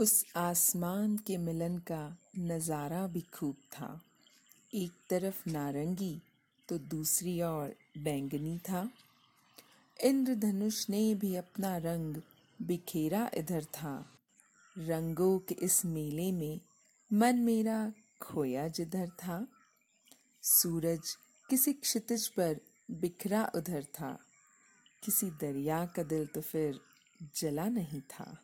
उस आसमान के मिलन का नज़ारा भी खूब था। एक तरफ़ नारंगी तो दूसरी ओर बैंगनी था। इंद्रधनुष ने भी अपना रंग बिखेरा इधर था। रंगों के इस मेले में मन मेरा खोया जिधर था। सूरज किसी क्षितिज पर बिखरा उधर था। किसी दरिया का दिल तो फिर जला नहीं था।